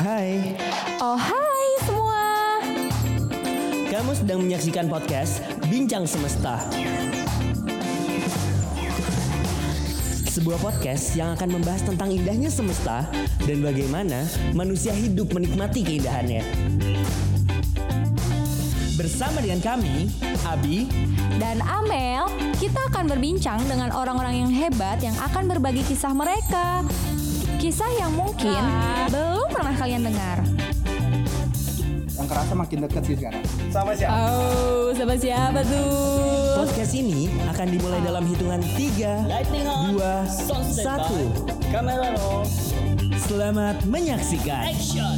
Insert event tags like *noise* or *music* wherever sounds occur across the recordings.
Hai, Oh hai semua kamu sedang menyaksikan podcast Bincang Semesta. Sebuah podcast yang akan membahas tentang indahnya semesta dan bagaimana manusia hidup menikmati keindahannya. Bersama dengan kami, Abi, dan Amel Kita akan berbincang dengan orang-orang yang hebat yang akan berbagi kisah mereka Kisah yang mungkin pernah kalian dengar Yang kerasa makin dekat sih sekarang. Sama siapa? Oh sama siapa tuh? podcast ini akan dimulai dalam hitungan 3, Lightning on, 2, sunset 1. Kamera roll, Selamat menyaksikan. action.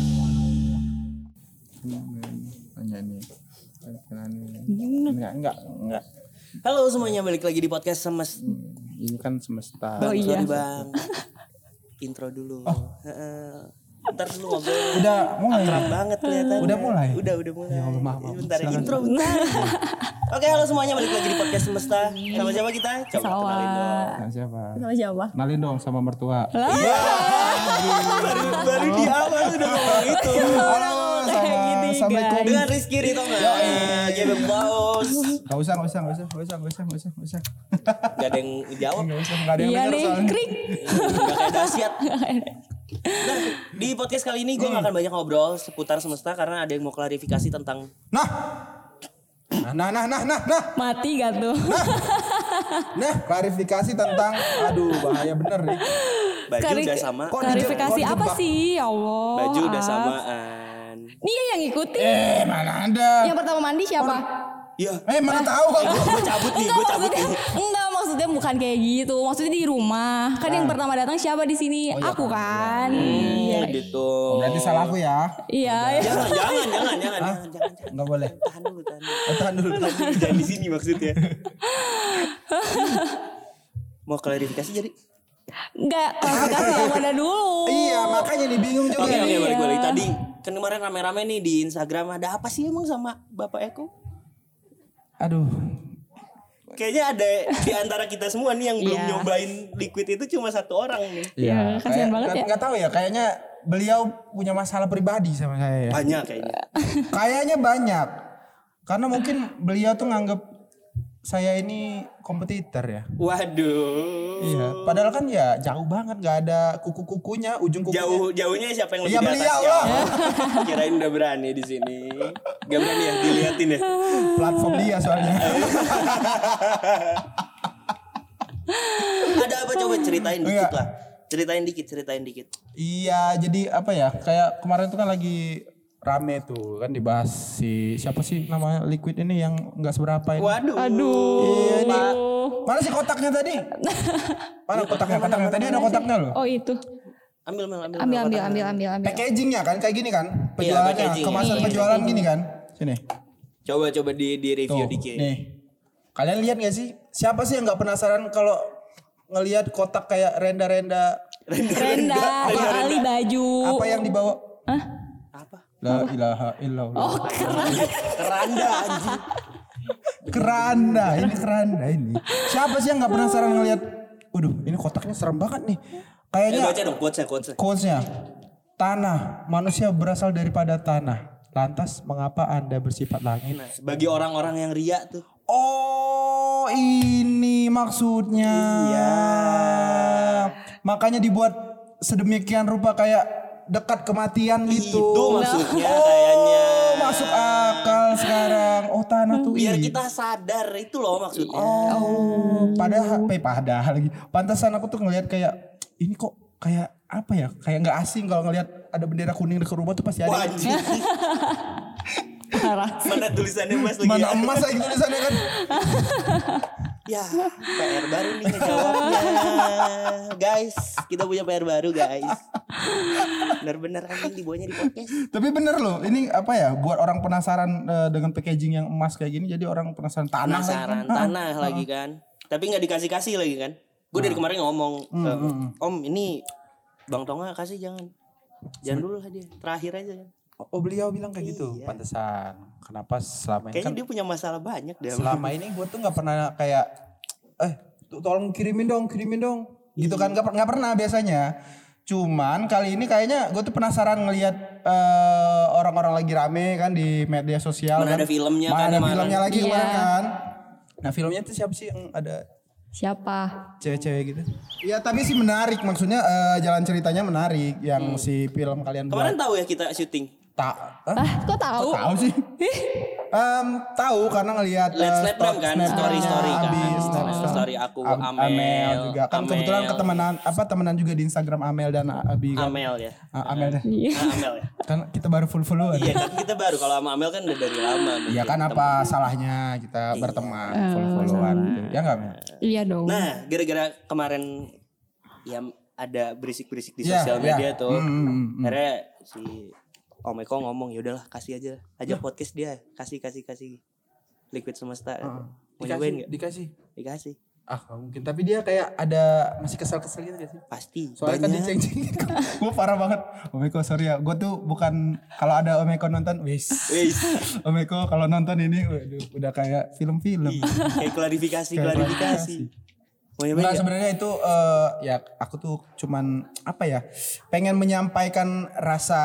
Enggak, enggak, enggak. Halo semuanya, balik lagi di podcast Semesta. Ini kan semesta. Oh iya Sorry bang Intro dulu Heeh. Ntar dulu ngobrol Udah mulai. Akrab banget kelihatan Udah mulai? Udah udah mulai Ya Allah, maaf, maaf. Bentar Silakan. intro bentar *laughs* Oke halo semuanya balik lagi di podcast Semesta Sama siapa kita? Coba Sama. kenalin dong Nah, siapa? Sama siapa? Kenalin dong sama mertua. *laughs* Baru, baru di awal udah ngomong itu Halo, sama Assalamualaikum. Dengan Rizky Rito nggak? Gebek Baus Gak usah, gak usah, gak usah, gak usah, gak usah, gak usah, gak usah. Gak ada yang jawab Gak usah, gak ada yang Iya denger nih soalnya. krik Gak kayak dahsyat Nah, di podcast kali ini gue gak akan banyak ngobrol seputar semesta karena ada yang mau klarifikasi tentang Nah. Nah, nah, nah, nah, nah, nah. Mati gak tuh? Nah, klarifikasi tentang aduh bahaya bener nih. baju Klari- udah sama, Kok Klarifikasi dijebak- apa sih? Ya Allah baju udah ah. samaan. Nih yang ikutin Eh, mana ada? Yang pertama mandi siapa? Iya, Eh, mana tahu aku. gue cabut nih, gue cabut nih. Enggak maksudnya bukan kayak gitu. Maksudnya di rumah. Kan yang pertama datang siapa di sini? Aku kan. Hmm, gitu. Berarti salah aku ya. Iya. iya. Jangan, jangan, jangan, *laughs* jangan, jangan, jangan, jangan. Enggak boleh. Tahan dulu, tahan dulu. Oh, tahan dulu. Tahan dulu, Jangan di sini maksudnya. Mau klarifikasi jadi? Enggak, klarifikasi yang mana dulu. Iya, makanya nih bingung juga. Oke, oke, Iya. balik balik. Tadi kan kemarin rame-rame nih di Instagram ada apa sih emang sama Bapak Eko? Aduh. Kayaknya ada di antara kita semua nih yang belum Iya. nyobain liquid itu cuma satu orang nih. Iya, kasihan kayak- banget nggak- ya. nggak tahu ya, kayaknya beliau punya masalah pribadi sama saya ya. Banyak kayaknya. Kayaknya banyak. Karena mungkin beliau tuh nganggep saya ini kompetitor ya. Waduh. Iya. Padahal kan ya jauh banget, nggak ada kuku-kukunya, ujung kukunya. Jauh jauhnya siapa yang lebih Iya, di atas ya? lah. *laughs* Kirain udah berani di sini. Gak berani ya diliatin ya. Platform dia soalnya. Ada apa coba ceritain dikit Enggak. lah. Ceritain dikit, ceritain dikit. iya, jadi apa ya? Kayak kemarin tuh kan lagi rame tuh kan dibahas si siapa sih namanya liquid ini yang nggak seberapa ini. Waduh. Aduh. Iya nih. Mana sih kotaknya tadi? *laughs* Mana kotaknya? Kotaknya tadi ada kotaknya loh. Oh itu. Ambil ambil ambil. Ambil ambil ambil ambil ambil. Packagingnya kan kayak gini kan? Iya, Penjualannya, packaging. kemasan Iya, penjualan gini kan? Sini. Coba coba di di review Tuh, dikit. nih. Kalian lihat gak sih? Siapa sih yang nggak penasaran kalau ngelihat kotak kayak renda-renda Renda, yang kali baju. apa yang dibawa? Apa? La ilaha illallah. Oh keren. Keranda anjing. Keranda, ini keranda ini. Siapa sih yang nggak penasaran ngelihat? Waduh, ini kotaknya serem banget nih. Eh Kayaknya baca dong quotesnya quotesnya. quotesnya tanah, manusia berasal daripada tanah. Lantas mengapa Anda bersifat langit? Nah, bagi orang-orang yang ria tuh. Oh, ini maksudnya. Iya. Makanya dibuat sedemikian rupa kayak dekat kematian gitu. Itu maksudnya kayaknya. Oh, masuk akal sekarang. Oh, tanah tuh Biar ini. kita sadar itu loh maksudnya. Oh, padahal, eh, padahal lagi. Pantasan aku tuh ngelihat kayak ini kok kayak apa ya? Kayak nggak asing kalau ngelihat ada bendera kuning dekat rumah tuh pasti ada. Parah. Mana tulisannya Mas lagi Mana ya? emas lagi tulisannya kan? *laughs* Ya, *laughs* PR baru nih *laughs* ngejawabnya. guys, kita punya PR baru, guys. Bener-bener anjing dibawanya di podcast. Tapi bener loh, ini apa ya? Buat orang penasaran eh, dengan packaging yang emas kayak gini, jadi orang penasaran tanah. lagi Penasaran kan? tanah lagi kan. Tapi nggak dikasih-kasih lagi kan. Gue dari kemarin ngomong, eh, Om ini Bang Tonga kasih jangan. Jangan dulu lah dia, terakhir aja kan. Oh beliau bilang kayak gitu. Pantesan. Kenapa selama ini Kayaknya kan dia punya masalah banyak deh. selama ini gue tuh nggak pernah kayak eh tolong kirimin dong, kirimin dong. Gitu kan nggak per- nggak pernah biasanya. Cuman kali ini kayaknya gue tuh penasaran ngelihat eh, orang-orang lagi rame kan di media sosial. Mana kan. ada filmnya Mana kan ada kemarin. filmnya lagi Iya. kemarin kan. Nah filmnya tuh siapa sih yang ada Siapa? cewek-cewek gitu? Iya tapi sih menarik maksudnya eh, jalan ceritanya menarik yang Hmm. si film kalian Kemarin buat. tahu ya kita syuting. Tak, Hah? Ah, kok tahu? Kok tahu sih? Em, tahu karena ngelihat Lihat eh, snapgram kan, story story kan. Abi, Oh, story aku Am- Amel, juga kan kebetulan Amel. ketemenan apa temenan juga di Instagram Amel dan Abi kan. Amel ya. Ah, Amel deh. Iya. Ah, Amel ya. Kan kita baru full followan. Iya kan kita baru kalau sama Amel kan udah dari lama. Iya kan apa salahnya kita Iya. berteman full followan gitu. Ya enggak Mel? Iya dong. Nah, gara-gara kemarin ya ada berisik-berisik di Iya, sosial iya. media tuh. Hmm, hmm, hmm. Akhirnya si Om Eko ngomong ya udahlah kasih aja aja podcast dia kasih kasih kasih liquid semesta mau nyobain nggak Dikasih. dikasih Ah mungkin. Tapi dia kayak ada masih kesel-kesel gitu gak sih? pasti Soalnya kan banyak diceng-cengin. *laughs* gue parah banget. Om Eko sorry ya. Gue tuh bukan kalau ada Om Eko nonton, wis. Wis, *laughs* Om Eko kalau nonton ini waduh, udah kayak film-film. kayak klarifikasi Kayak klarifikasi Enggak nggak? sebenarnya itu eh, ya aku tuh cuman apa ya pengen menyampaikan rasa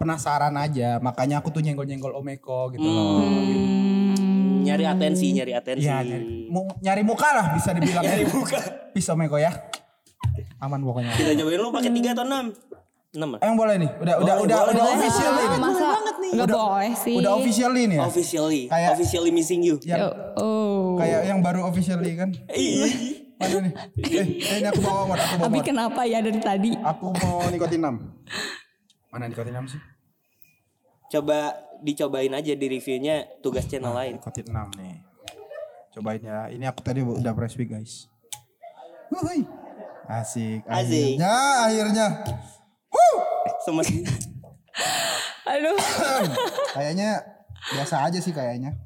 penasaran aja makanya aku tuh nyenggol-nyenggol Om Eko gitu loh. Hmm. nyari atensi nyari atensi Iya nyari, mu- nyari muka lah bisa dibilang. *laughs* nyari muka Bisa Om Eko ya. Aman pokoknya. kita cobain lu pakai tiga atau enam enam ah? Eh, yang boleh nih. Udah udah Boleh, udah boleh, udah boleh. official Ah, ini. masa nggak boleh sih? Udah official ini ya. officially Kayak- officially missing you Yang Oh. kayak yang baru officially kan. Mana nih? Eh, eh, ini aku bawa mod, aku bawa Tapi kenapa ya dari tadi? Aku mau nikotin 6. Mana nikotin 6 sih? Coba dicobain aja di reviewnya tugas channel lain Nikotin 6 nih. Cobain ya. Ini aku tadi udah press week guys. Wuhui. Asik. Asik. Akhirnya, akhirnya. Huh. semua *laughs* Aduh. *laughs* Kayaknya biasa aja sih kayaknya.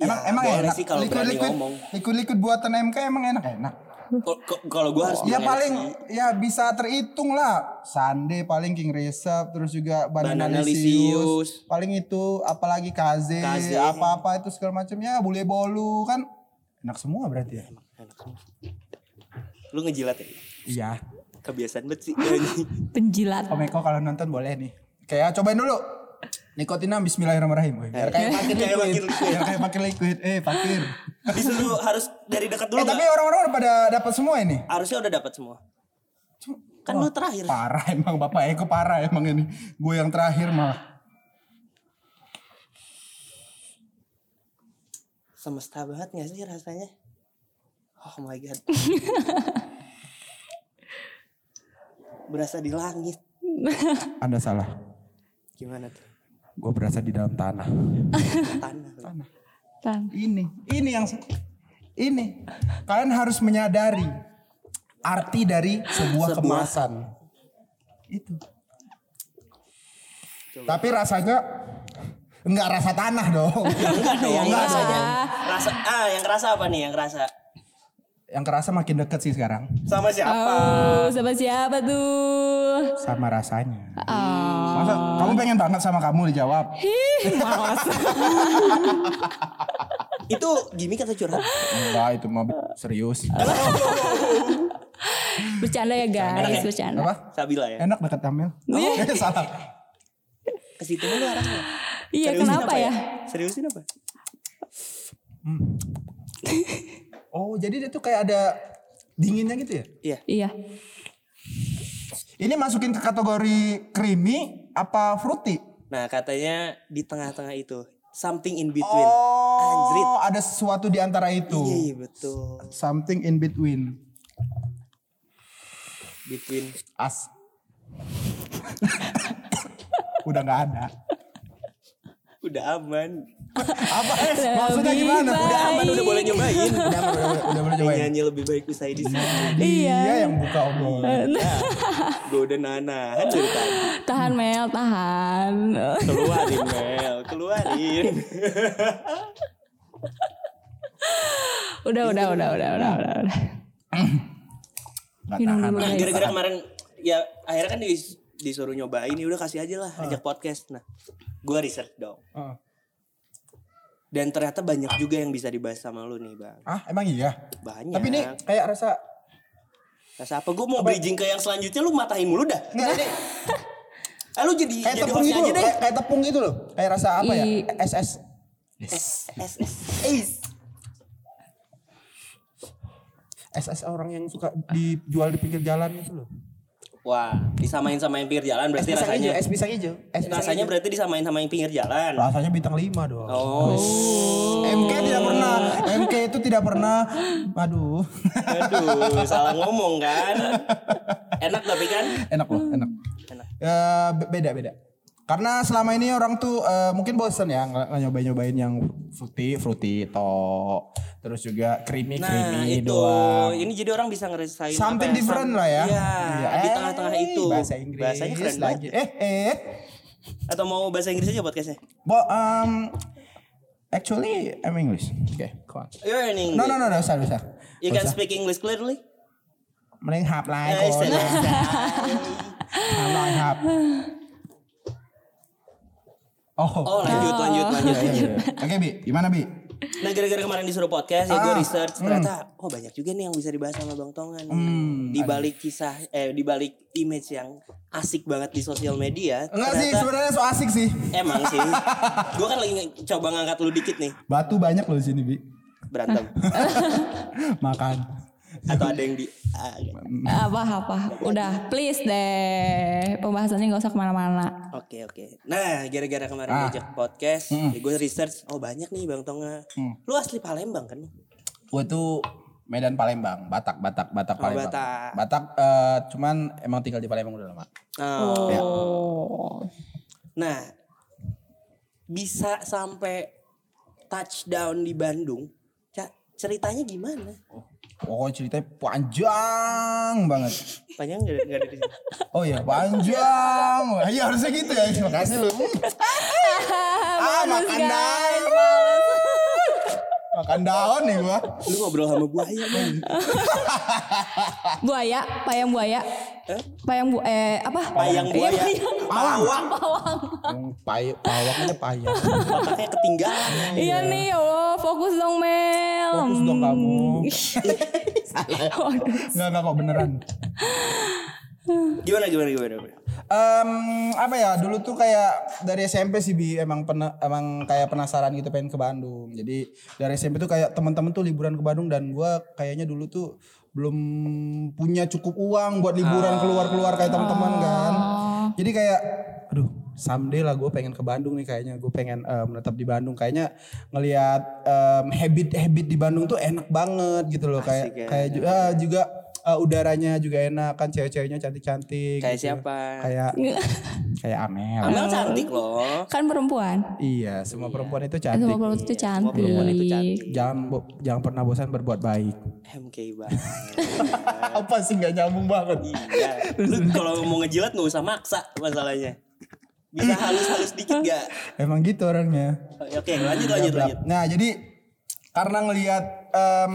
Emang Ya, emang enak. sih kalau liquid, ngomong. liquid liquid buatan MK emang enak enak. Kok- kok- kalau gue harus Ya bilang enak paling sih. ya bisa terhitung lah. Sande paling King Reserve terus juga Banana, Banana Lisius. Paling itu apalagi Kaze, Kaze. apa-apa itu segala macam ya bule bolu kan enak semua berarti ya. Enak semua. lu ngejilat ya Iya. kebiasaan banget sih *laughs* Penjilat. Om Eko kalau nonton boleh nih. Kayak cobain dulu. Nikotina Bismillahirrahmanirrahim. Biar kayak Kayak pakai liquid. kayak pakai liquid. Eh, pakir. disuruh harus dari dekat dulu Eh, tapi orang-orang udah pada dapat semua ini. harusnya udah dapat semua kan lu terakhir Parah emang Bapak Eko parah emang ini. Gue yang terakhir malah. semesta banget gak sih rasanya oh my god *laughs* berasa di langit Anda salah. gimana tuh Gue berasa di dalam tanah. tanah Tan. Ini, ini yang ini. Kalian harus menyadari arti dari sebuah, Sebuah. kemasan. Itu. Tapi rasanya enggak rasa tanah dong. enggak dong Iya. rasanya rasa ah yang kerasa apa nih yang kerasa yang kerasa makin deket sih sekarang sama siapa Oh, sama siapa tuh? sama rasanya. Oh. Masa kamu pengen banget sama kamu dijawab? Males. *laughs* itu gimmick atau curhat Enggak, itu mau serius. *laughs* Bercanda ya guys, ya? bercanda. Apa? Sabila ya Enak deket Amel? Oh, salah. ke situ lu arahnya Iya, kenapa apa ya? seriusin apa Oh, jadi dia tuh kayak ada dinginnya gitu ya? iya Iya. Ini masukin ke kategori creamy apa fruity? nah katanya di tengah-tengah itu something in between Anjrit. Oh, ada sesuatu di antara itu. iya iya betul Something in between. between As. *laughs* Udah nggak ada. udah aman Apa? Maksudnya gimana? udah aman udah boleh nyobain Udah, udah, udah, udah boleh cobain. nyanyi lebih baik usai di sini Iya. Dia yang buka obrolan. *laughs* gue udah nanahan dari tadi Tahan Mel, tahan. keluarin Mel keluarin *laughs* udah, udah, udah, udah, udah, udah, udah. Tahan. Nah, guys. gara-gara kemarin ya akhirnya kan dis- disuruh nyobain ya udah kasih aja lah ajak podcast nah gue research dong Oh. Dan ternyata banyak juga yang bisa dibahas sama lu nih bang Ah, emang iya? banyak Tapi ini kayak rasa Rasa apa? Gue mau bridging ke yang selanjutnya lu matahin mulu dah. Enggak, ini Eh lu jadi kayak jadi tepung gitu aja loh. deh. Kayak, kayak tepung gitu loh. Kayak rasa apa ya? I- SS. S S S S. SS orang yang suka dijual di pinggir jalan itu loh. Wah, disamain sama yang pinggir jalan berarti pisang rasanya. hijau, es pisang hijau. Es pisang Rasanya hijau. berarti disamain sama yang pinggir jalan. rasanya bintang 5 dong. Oh. MK tidak pernah. MK itu tidak pernah. Aduh. Aduh, salah ngomong kan. *laughs* Enak tapi kan? enak loh, enak. Enak. Ya, be- beda beda. Karena selama ini orang tuh eh, mungkin bosen ya nggak nyobain-nyobain yang fruity, fruity to terus juga creamy Nah, creamy itu. doang. Ini jadi orang bisa ngerasain Something ya, different lah ya. Iya, Iya. di Eh, tengah-tengah itu. Bahasa Inggris Bahasanya keren lagi. Eh eh. Atau mau bahasa Inggris aja podcastnya? Bo, um, actually I'm English. Okay, come on. You're in English. No no no no, usah usah. You can speak English clearly? Mending hap lah Eh. *laughs* Hap lah hap. Oh. Oh lanjut, lanjut, lanjut. Iya, iya, iya. Oke Bi, gimana Bi? Nah gara-gara kemarin disuruh podcast ya gue Ah, research ternyata oh banyak juga nih yang bisa dibahas sama Bang Tongan. Hmm, di balik kisah eh di balik image yang asik banget di sosial media. Enggak sih, sebenarnya so asik sih. Emang sih. *laughs* gue kan lagi coba ngangkat lu dikit nih Batu banyak loh di sini Bi. berantem *laughs* Makan. Atau ada yang di ah, gitu. Apa apa? Udah, please deh. Pembahasannya nggak usah ke mana-mana. Oke oke. Nah gara-gara kemarin Ah. diajak podcast, ya gue research. Oh banyak nih Bang Tonga. Hmm. Lu asli Palembang kan? Gue tuh Medan Palembang, Batak, Batak, Batak Oh, Palembang. Batak. Batak eh, cuman emang tinggal di Palembang udah lama. Oh. Ya. Oh. Nah bisa sampai touchdown di Bandung. Ceritanya gimana? Pokoknya ceritanya panjang banget. Panjang nggak ada di sini. Oh iya, panjang. Iya harusnya gitu ya. Terima kasih lu. *laughs* ah, makan daun. Makan daun nih gua. Lu ngobrol sama buaya bang. Buaya, payang buaya. Hah? Payang bu eh apa? Payang Iya, buaya. payang. Pawang. Yang pay, pawangnya payah. Otaknya ketinggalan. Iya nih, ya Allah, fokus dong Mel. Fokus dong kamu. *laughs* Waduh. Enggak enggak kok beneran. Gimana gimana gimana? gimana? Em, apa ya dulu tuh kayak dari SMP sih bi. Emang pernah emang kayak penasaran gitu pengen ke Bandung. Jadi dari SMP tuh kayak teman-teman tuh liburan ke Bandung dan gua kayaknya dulu tuh belum punya cukup uang buat liburan keluar-keluar kayak teman-teman kan. Jadi kayak aduh someday lah gue pengen ke Bandung nih kayaknya. Gue pengen eh, menetap di Bandung. Kayaknya ngelihat habit habit di Bandung tuh enak banget gitu loh. Kayak Asik ya. kayak ju- ah, juga eh, udaranya juga enak kan cewek-ceweknya cantik-cantik Kayak gitu. siapa? kayak kayak Amel Amel cantik loh. Kan perempuan. iya semua perempuan itu Semua cantik perempuan itu Semua perempuan itu cantik. cantik. jangan bo- jangan pernah bosan berbuat baik MK banget. *laughs* apa sih nggak nyambung banget Iya. Lu kalau mau ngejilat nggak usah maksa masalahnya. Bisa halus-halus dikit gak? emang gitu orangnya Oke lanjut lanjut lanjut. Nah jadi karena ngelihat em,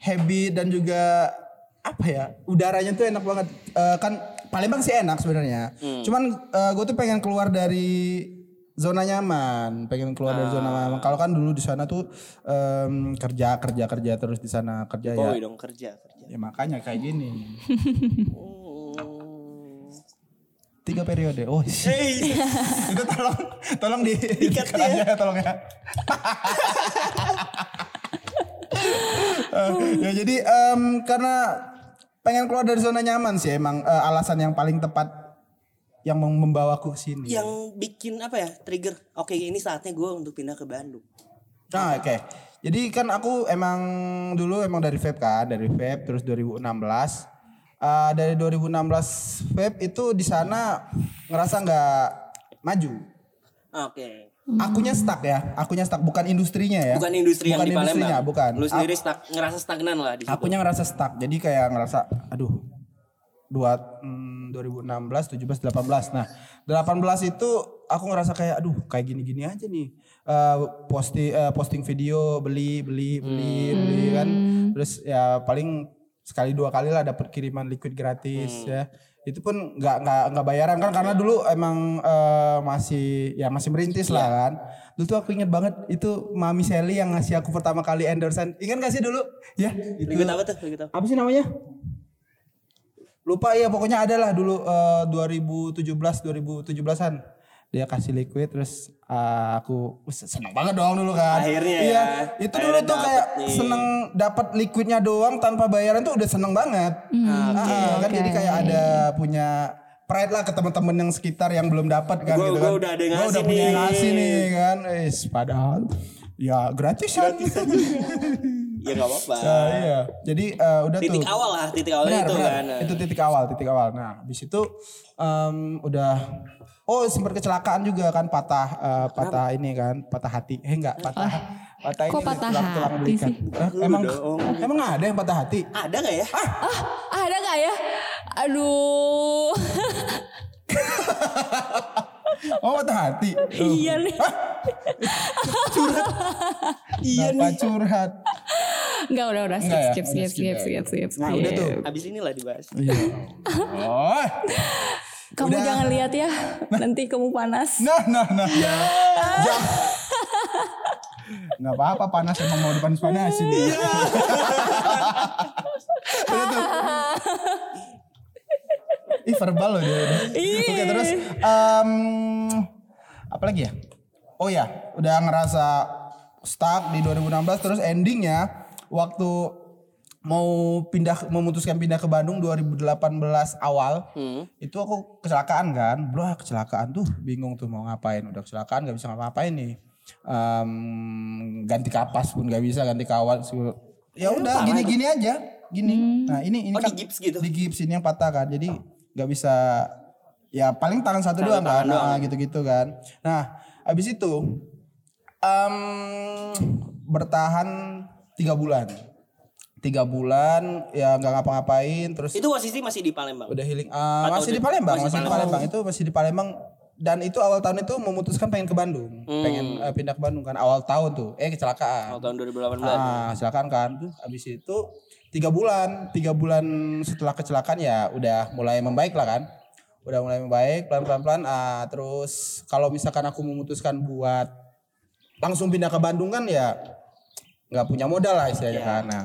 habit dan juga apa ya udaranya tuh enak banget Eh, kan Palembang sih enak sebenarnya. Cuman gue tuh pengen keluar dari zona nyaman, pengen keluar dari zona nyaman. Kalau kan dulu di sana tuh em, kerja kerja kerja terus di sana kerja ya. Oh dong kerja kerja. Ya makanya kayak gini. Hmm. Tiga periode. Oh, Hey, *laughs* itu tolong tolong di Dikat ya tolong ya. Eh, *laughs* *laughs* ya jadi em, karena pengen keluar dari zona nyaman sih emang eh, alasan yang paling tepat yang mem- membawaku ke sini. yang bikin apa ya trigger? Oke ini saatnya gue untuk pindah ke Bandung. Nah, oke. Jadi kan aku emang dulu emang dari vape kan, dari vape terus 2016. Eh, dari 2016 vape itu di sana ngerasa nggak maju. Oke. Akunya stuck ya, akunya stuck bukan industrinya ya. Bukan industri yang Bukan di industrinya, Palembang. bukan. Lu sendiri stag- ngerasa stagnan lah di situ. Akunya ngerasa stuck. Jadi kayak ngerasa aduh. Dua hmm, 2016, 17, 18. Nah, 18 itu aku ngerasa kayak aduh kayak gini-gini aja nih. Eh posting eh, posting video beli beli beli beli kan. Terus ya paling sekali dua kali lah dapat kiriman liquid gratis ya. Itu pun nggak nggak nggak bayaran kan karena dulu emang eh, masih ya masih merintis lah kan. Dulu tuh aku inget banget itu Mami Sally yang ngasih aku pertama kali endorsean. Ingat gak sih dulu? Ya, itu. Liquid apa tuh? Liquid apa? Apa sih namanya? lupa ya pokoknya ada lah dulu eh, 2017 2017-an dia kasih liquid terus eh, aku seneng banget dong dulu kan Akhirnya iya ya. itu Akhirnya dulu tuh dapet kayak nih. seneng dapat liquidnya doang tanpa bayaran tuh udah seneng banget Ah, Ah, kan jadi kayak ada punya pride lah ke teman-teman yang sekitar yang belum dapat kan Gua- gitu gua kan. udah ada yang Gua udah punya yang nih. ngasih nih kan. Eh, padahal ya gratis kan. *laughs* Ya nggak apa-apa. Nah, iya. Jadi eh, udah Titik tuh. awal lah, titik awal Benar, itu benar. kan. Itu titik awal, titik awal. Nah, habis itu em, udah Oh sempat kecelakaan juga kan patah eh, patah ini kan patah hati eh enggak patah patah kok ini patah tulang-tulang hati belikat. sih? Hah? emang dong. emang ada yang patah hati Ada nggak ya? Ah, ada nggak ya? Aduh. *laughs* oh patah hati iya nih. iya nih curhat Enggak, udah. Skip, ya? skip, Udah skip, skip skip, ya. skip, skip, Nah, udah skip. tuh. Abis inilah dibahas. Iya. Oh. *laughs* Kamu Udah. jangan lihat ya. *laughs* Nanti kamu panas. Nah, nah, nah. Jam. *laughs* Nggak apa-apa panas emang mau dipanas-panasin. Udah *laughs* tuh. Ih verbal loh dia. Oke terus em, apa lagi ya? Oh ya, udah ngerasa stuck di 2016 terus endingnya waktu mau pindah memutuskan pindah ke Bandung 2018 awal itu aku kecelakaan kan. Bro kecelakaan tuh bingung tuh mau ngapain. Udah kecelakaan nggak bisa ngapa-ngapain nih. Em, ganti kapas pun nggak bisa ganti kawat ya udah gini-gini aja. Gini. Nah ini ini Oh, kan di gips gitu? di gips ini yang patah kan. Jadi nggak bisa ya paling tangan satu doang kan. nah, gitu-gitu kan. Nah habis itu em bertahan tiga bulan tiga bulan ya nggak ngapa-ngapain terus Itu posisi masih di Palembang. udah healing Atau masih di Palembang masih masih, di Palembang. Itu masih di Palembang. Dan itu awal tahun itu memutuskan pengen ke Bandung. Pengen eh, pindah ke Bandung kan. Awal tahun tuh. Eh kecelakaan. Awal tahun 2018. Ah, kecelakaan kan. Terus habis itu tiga bulan tiga bulan setelah kecelakaan ya udah mulai membaik lah kan. Udah mulai membaik pelan pelan pelan ah, terus kalau misalkan aku memutuskan buat langsung pindah ke Bandung kan ya nggak punya modal lah istilahnya kan. Nah,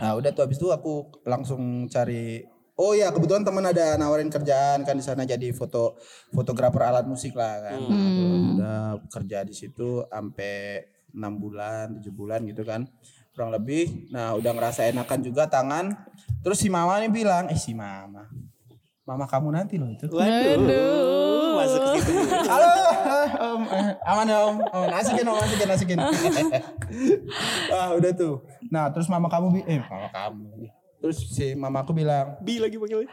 nah udah tuh habis itu aku langsung cari oh ya kebetulan teman ada nawarin kerjaan kan di sana jadi foto fotografer alat musik lah kan. Nah, terus udah kerja di situ sampai enam bulan tujuh bulan gitu kan kurang lebih. Nah udah ngerasa enakan juga tangan. Terus si mama nih bilang eh si mama mama kamu nanti loh itu. Waduh. Masuk ke situ. *laughs* Halo, om, eh, aman ya om, om, asikin om, asikin, asikin. *laughs* ah udah tuh. Nah terus mama kamu, bi- eh mama kamu, terus si mama aku bilang, Bi lagi panggilnya.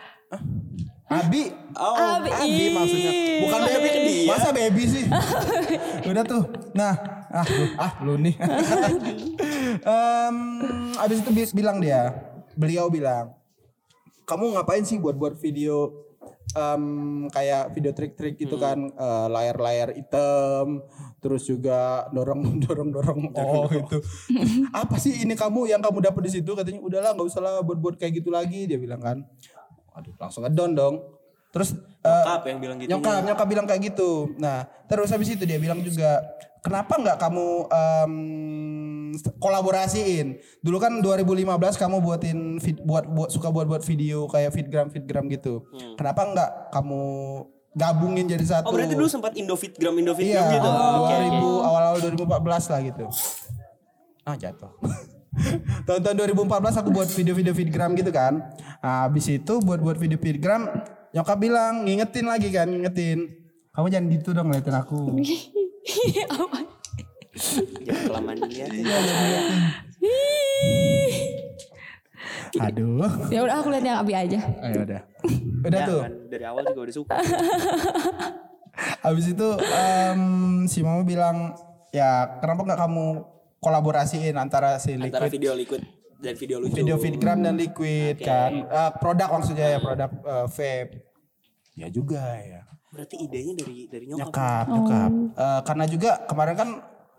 Abi, Oh. Abi. Abi maksudnya, bukan baby ke dia? Masa baby sih? *laughs* udah tuh. Nah, ah lu, ah lu nih. Em, abis itu bis- bilang dia, beliau bilang, kamu ngapain sih buat-buat video em, kayak video trik-trik gitu kan eh, layar-layar hitam terus juga dorong *laughs* dorong dorong oh itu *laughs* apa sih ini kamu yang kamu dapat di situ katanya udahlah nggak usah lah buat-buat kayak gitu lagi dia bilang kan Waduh, langsung ngedon dong. Terus eh, Nyokap yang bilang gitu. nyokap nyokap bilang kayak gitu. Nah, terus habis itu dia bilang juga, kenapa nggak kamu em, kolaborasiin? Dulu kan 2015 kamu buatin vid- buat buat suka buat buat video kayak fitgram fitgram gitu. Kenapa nggak kamu gabungin jadi satu? Hmm. Oh berarti dulu sempat Indofitgram Indofitgram Iya, gitu. Oh, oke, 2000 oke. awal-awal 2014 lah gitu. Ah jatuh. *laughs* Tahun-tahun 2014 aku buat video-video fitgram gitu kan. Nah, habis itu buat-buat video fitgram nyokap bilang ngingetin lagi kan, ngingetin. Kamu jangan gitu dong ngeliatin aku. *laughs* Jangan kelamaan dilihat. Iya, Aduh. Ya udah aku lihat yang Abi aja. Ayo udah. Udah tuh. Jangan dari awal juga udah suka. *laughs* Habis itu em, si mama bilang, "Ya, kenapa nggak kamu kolaborasiin antara si Antara Liquid video liquid dan video lucu. video fitgram dan liquid kan Eh, produk maksudnya ya produk eh, vape ya juga ya Berarti idenya dari dari nyokap. nyokap nyokap Eh, karena juga kemarin kan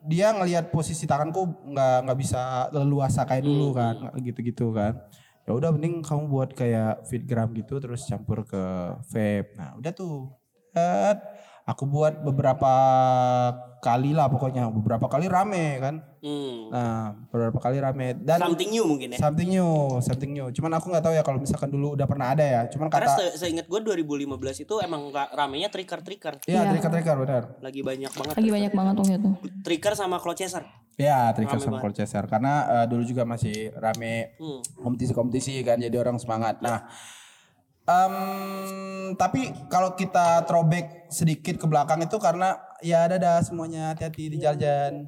dia ngelihat posisi tanganku nggak nggak bisa leluasa kayak dulu kan gitu gitu kan. Ya udah mending kamu buat kayak fitgram gitu terus campur ke vape. Nah udah tuh aku buat beberapa kali lah pokoknya beberapa kali rame kan Hmm. nah beberapa kali rame dan Something new mungkin ya. something new something new cuman aku nggak tahu ya kalau misalkan dulu udah pernah ada ya cuman Karena kata se seingat gue 2015 itu emang ra- ramenya trigger-trigger. Iya, trigger-trigger benar. Lagi banyak banget. Lagi banyak banget waktu itu. Trigger sama cloud chaser. Ya, trigger Rame sama chaser karena eh, dulu juga masih rame Hmm. kompetisi-kompetisi kan jadi orang semangat. Nah, em, tapi kalau kita throwback sedikit ke belakang itu karena ya ada semuanya hati-hati di jalan.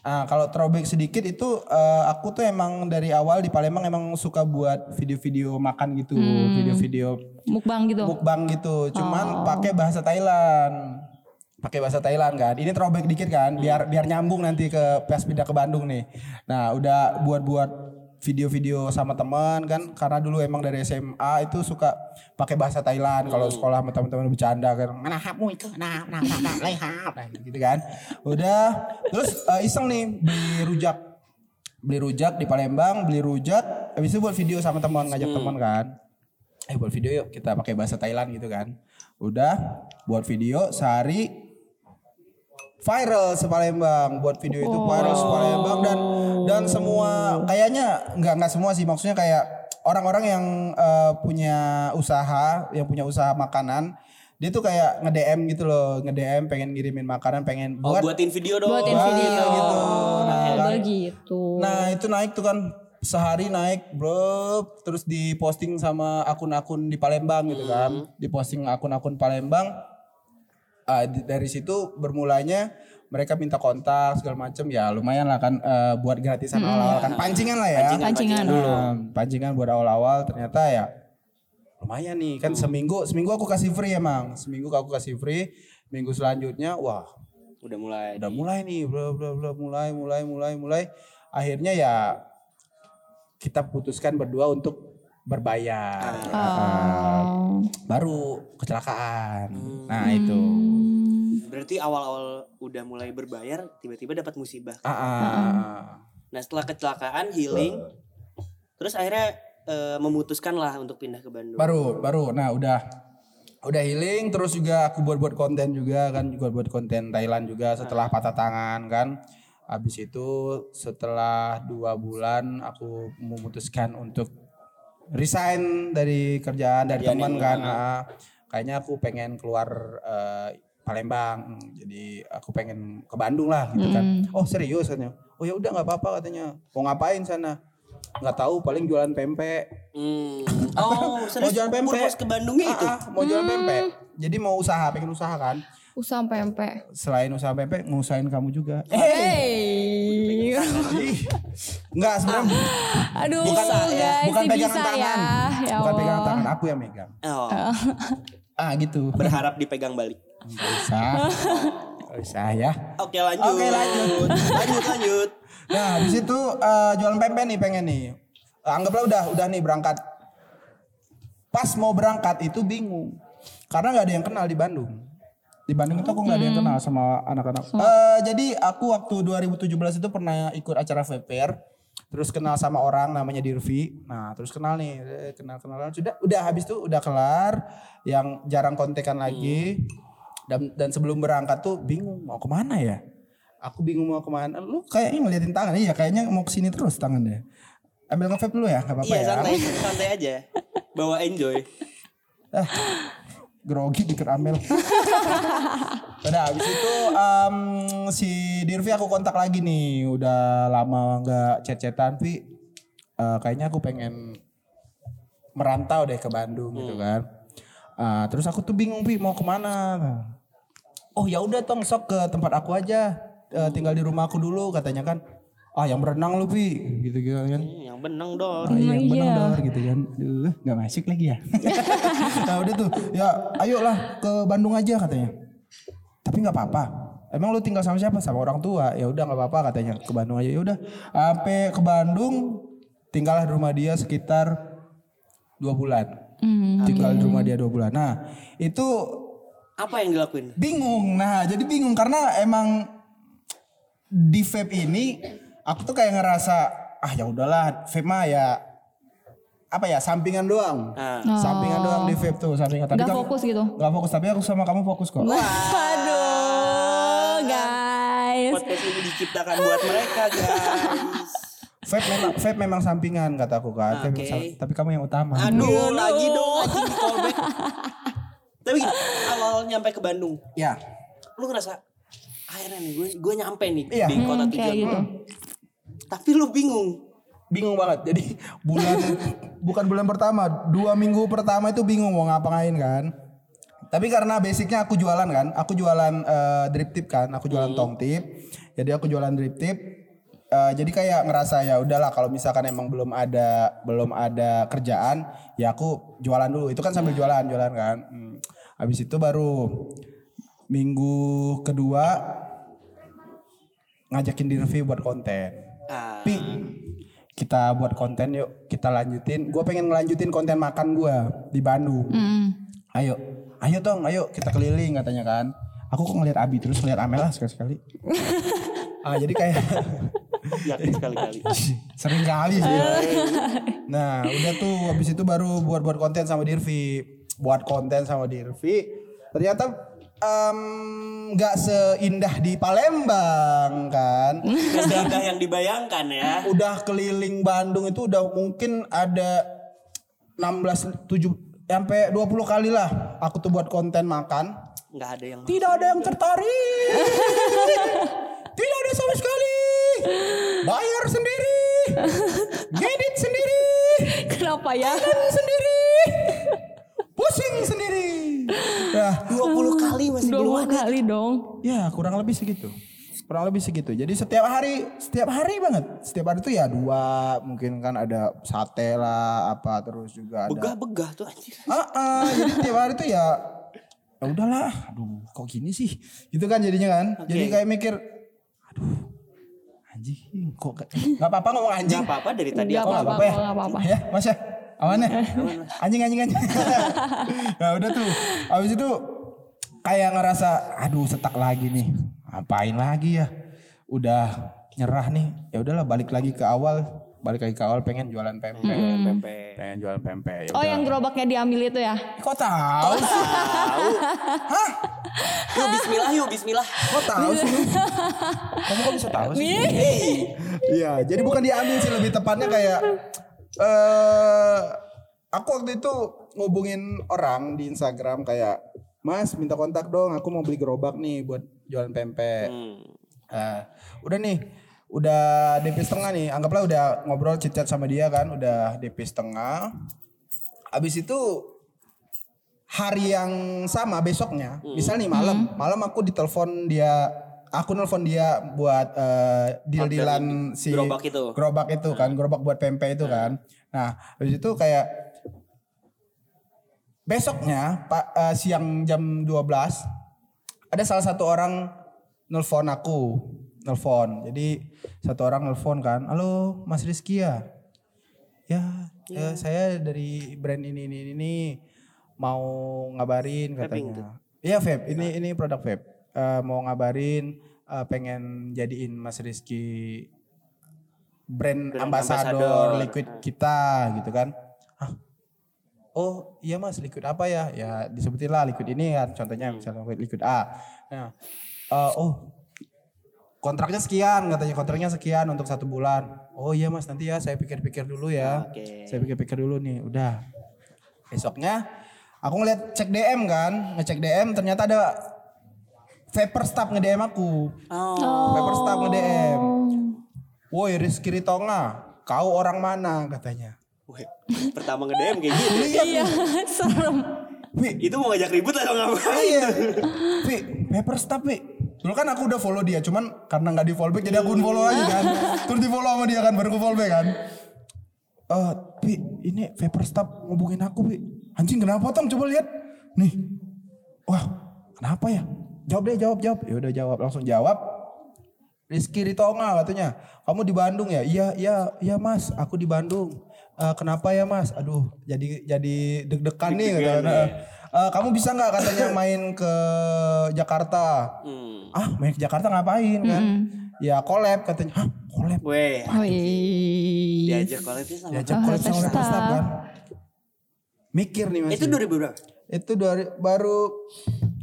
Nah, kalau throwback sedikit itu eh, aku tuh emang dari awal di Palembang emang suka buat video-video makan gitu, video-video Mukbang gitu. mukbang gitu, cuman pakai bahasa Thailand. Pakai bahasa Thailand kan. Ini throwback dikit kan, biar biar nyambung nanti ke pas pindah ke Bandung nih. Nah, udah buat-buat video-video sama teman kan karena dulu emang dari SMA itu suka pakai bahasa Thailand kalau sekolah sama teman-teman bercanda kan. Mana hapmu itu? Nah nah nah nah lehap nah, gitu kan. Udah terus eh, iseng nih beli rujak. Beli rujak di Palembang beli rujak habis itu buat video sama teman ngajak teman kan. Eh buat video yuk kita pakai bahasa Thailand gitu kan. Udah buat video sehari viral sepalembang buat video itu viral sepalembang dan dan semua kayaknya nggak nggak semua sih maksudnya kayak orang-orang yang eh, punya usaha yang punya usaha makanan dia tuh kayak nge DM gitu loh nge DM pengen ngirimin makanan pengen Oh, buat buatin video dong. Buatin Wah, video. gitu. Nah, Oh, kan. gitu. Nah itu naik tuh kan sehari naik bro terus diposting sama akun-akun di Palembang gitu kan diposting akun-akun Palembang Di- dari situ bermulanya mereka minta kontak segala macem. Ya lumayan lah kan eh, buat gratisan awal-awal. Kan pancingan lah ya. Pancingan, Pancingan. Nah, pancingan buat awal-awal. Ternyata ya lumayan nih. Kan seminggu seminggu aku kasih free emang. Seminggu aku kasih free. Minggu selanjutnya wah Udah mulai. udah mulai nih. Bro bro bro mulai mulai mulai mulai. Akhirnya ya kita putuskan berdua untuk berbayar. Oh. baru kecelakaan. Nah Hmm. itu Berarti awal-awal udah mulai berbayar, tiba-tiba dapat musibah. Ah, ah. Nah setelah kecelakaan healing, terus akhirnya eh, memutuskan lah untuk pindah ke Bandung. baru baru nah udah udah healing terus juga aku buat buat konten juga kan juga buat konten Thailand juga setelah patah tangan kan habis itu setelah dua bulan aku memutuskan untuk resign dari kerjaan dari teman kan ah. Ah, kayaknya aku pengen keluar eh, Palembang jadi aku pengen ke Bandung lah gitu kan oh serius katanya oh ya udah nggak apa-apa katanya mau ngapain sana nggak tahu paling jualan pempek Hmm. Oh, *laughs* serius jualan pempek. ke Bandungnya itu. Ah, ah, mau jualan pempek. Jadi mau usaha, pengen usaha kan. Usaha pempek. Selain usaha pempek, ngusahain kamu juga. Eh, Hey. ih. enggak sebenarnya Aduh, bukan guys, bukan pegangan bisa tangan. ya. Ya bukan pegangan tangan, aku yang megang. Oh, *laughs* Ah, gitu. berharap dipegang balik. Enggak usah. *laughs* Enggak usah ya. Oke lanjut. Oke, lanjut. lanjut lanjut. Nah, habis itu eh, jualan pempek nih pengen nih. Anggaplah udah udah nih berangkat. Pas mau berangkat itu bingung. Karena nggak ada yang kenal di Bandung. Di Bandung itu aku nggak ada yang kenal sama anak-anak. Eh, jadi aku waktu 2017 itu pernah ikut acara VPR. Terus kenal sama orang namanya Dirvi. Nah, terus kenal nih, eh, kenal-kenalan sudah udah habis itu udah kelar yang jarang kontekan lagi. Dan dan sebelum berangkat tuh bingung mau ke mana ya? Aku bingung mau ke mana. Lu kayaknya ngeliatin tangan. Iya kayaknya mau ke sini terus tangannya. Ambil nge-vape dulu ya, gak apa-apa Iya ya. santai santai aja. Bawa enjoy. Ah, grogi dikir Amel. Udah habis itu em, si Dirvi aku kontak lagi nih. Udah lama nggak chat-chatan. Vi, eh, kayaknya aku pengen merantau deh ke Bandung gitu kan. Ah, terus aku tuh bingung Vi mau ke mana. Oh ya udah tong sok ke tempat aku aja. Eh, tinggal di rumah aku dulu katanya kan. Ah yang berenang lu Vi gitu-gitu kan. Hmm, yang benang dong. Oh, iya, yang iya. benang dor gitu kan. Duh, gak masuk lagi ya. nah *laughs* udah tuh, ya ayolah ke Bandung aja katanya. Tapi nggak apa-apa. Emang lu tinggal sama siapa? Sama orang tua. Ya udah nggak apa-apa katanya. Ke Bandung aja. Ya udah. Sampai ke Bandung, tinggallah di rumah dia sekitar dua bulan. Hmm. Tinggal di rumah dia dua bulan. Nah itu Apa yang dilakuin? bingung. Nah, jadi bingung karena emang di vape ini aku tuh kayak ngerasa ah ya udahlah vape mah ya apa ya sampingan doang. Ah. Sampingan doang di vape tuh, sampingan. Tapi Nggak kamu- fokus gitu? Nggak fokus, tapi aku sama kamu fokus kok. Aduh, guys. Podcast ini diciptakan buat mereka guys. Vape memang vape memang sampingan kataku kan. Vape Oke. sam- Tapi kamu yang utama. Aduh, lagi dong anjing di callback. *laughs* Tapi gini, awal nyampe ke Bandung, Ya. lu ngerasa akhirnya nih gue gue nyampe nih Iya. di kota Hmm, tujuan. gitu. Tapi lu bingung. Bingung banget. Jadi bulan bukan bulan pertama, dua minggu pertama itu bingung mau ngapain kan. Tapi karena basicnya aku jualan kan, aku jualan eh, drip tip kan, aku jualan tong tip. Jadi aku jualan drip tip. Eh, jadi kayak ngerasa ya udahlah kalau misalkan emang belum ada belum ada kerjaan, ya aku jualan dulu. Itu kan sambil jualan, jualan kan. Hmm. Habis itu baru minggu kedua ngajakin Dirvi buat konten. Ah, Pi, kita buat konten yuk, kita lanjutin. Gue pengen ngelanjutin konten makan gue di Bandung. Mm. Ayo, ayo dong, ayo kita keliling katanya kan. Aku kok ngeliat Abi terus ngeliat Amela sekali-sekali. *laughs* ah jadi kayak *laughs* yakin sekali-kali. *laughs* sering kali sih. Nah udah tuh habis itu baru buat buat konten sama Dirvi, buat konten sama Dirvi. Ternyata em, nggak seindah di Palembang kan. Seindah yang dibayangkan ya. udah keliling Bandung itu udah mungkin ada 16 7 sampai 20 kali lah aku tuh buat konten makan. Nggak ada yang Tidak ada yang tertarik. Tidak ada sama sekali. Bayar sendiri. Ngedit sendiri. Kenapa ya? Dan sendiri. Pusing sendiri. Nah, 20 kali masih belum Dua ada. kali dong. Ya kurang lebih segitu. Kurang lebih segitu. Jadi setiap hari, setiap hari banget. Setiap hari tuh ya dua, mungkin kan ada sate lah, apa terus juga ada. Begah-begah tuh anjir. Ah, ah, jadi setiap hari tuh ya, ya udahlah. Aduh, kok gini sih? Gitu kan jadinya kan. Jadi kayak mikir, anjing, kok gak, nggak apa-apa ngomong anjing. Nggak apa-apa dari tadi Nggak apa-apa, ya? nggak apa-apa. Ya, Mas ya. Aman ya? Anjing anjing anjing. *laughs* nah, udah tuh. Habis itu kayak ngerasa aduh setak lagi nih. Ngapain lagi ya? Udah nyerah nih. Ya udahlah balik lagi ke awal. Balik lagi ke awal pengen jualan pempek. Pempek. Pengen jualan pempek. Ya Oh yang gerobaknya diambil itu ya? Kok tahu sih? Yuk bismillah yuk bismillah. Kok tahu sih? lu? Kamu kok bisa tahu sih? Hey. Iya, jadi bukan diambil sih lebih tepatnya kayak eh aku waktu itu ngubungin orang di Instagram kayak Mas minta kontak dong, aku mau beli gerobak nih buat jualan pempek. Hmm. Nah, udah nih, udah DP setengah nih. Anggaplah udah ngobrol chit-chat sama dia kan, udah DP setengah. Habis itu hari yang sama besoknya, misal nih malam, malam aku ditelepon dia, aku nelpon dia buat eh, deal-dealan si gerobak itu. gerobak itu kan, gerobak buat pempek itu kan. Nah, habis itu kayak besoknya pak eh, siang jam 12 ada salah satu orang nelpon aku. Nelpon. Jadi satu orang nelpon kan halo Mas Rizky ya? Ya, ya, saya dari brand ini ini ini mau ngabarin katanya iya vape ini ini produk vape Eh, mau ngabarin eh, pengen jadiin Mas Rizky brand, Brand ambassador. liquid kita gitu kan Hah? Oh iya mas liquid apa ya? Ya disebutin lah liquid ini kan contohnya misalnya liquid A. Nah, eh, oh kontraknya sekian katanya kontraknya sekian untuk satu bulan. Oh iya mas nanti ya saya pikir-pikir dulu ya. Oke. Saya pikir-pikir dulu nih. Udah. Besoknya aku ngeliat cek DM kan, ngecek DM ternyata ada Vapor Stop nge-DM aku. Oh. Vapor Stop nge-DM. Woi Rizky Ritonga, kau orang mana katanya. Wih, Pertama nge-DM kayak gitu. Iya, serem. Wih, Itu mau ngajak ribut atau ngapain? Iya. Pi, paper stop, Pi. Dulu kan aku udah follow dia, cuman karena nggak di follow back jadi aku unfollow aja kan. Terus di follow sama dia kan, baru ke follow back kan. Eh, Pi, ini paper stop ngubungin aku, Pi. Anjing kenapa Tom? Coba lihat. Nih. Wah, kenapa ya? Jawab deh, jawab, jawab. Ya udah jawab, langsung jawab. Rizky Ritonga katanya, kamu di Bandung ya? Iya, iya, iya Mas, aku di Bandung. "Eh, kenapa ya Mas? Aduh, jadi jadi deg-degan nih katanya. "Eh, kamu bisa nggak katanya *laughs* main ke Jakarta? Hmm. Ah, main ke Jakarta ngapain kan? Ya collab katanya. Hah, collab. Weh, Wih. diajak kolektif sama. Diajak collab sama. Pesta kan. Mikir nih masih. Itu 2000 berapa? Itu dari baru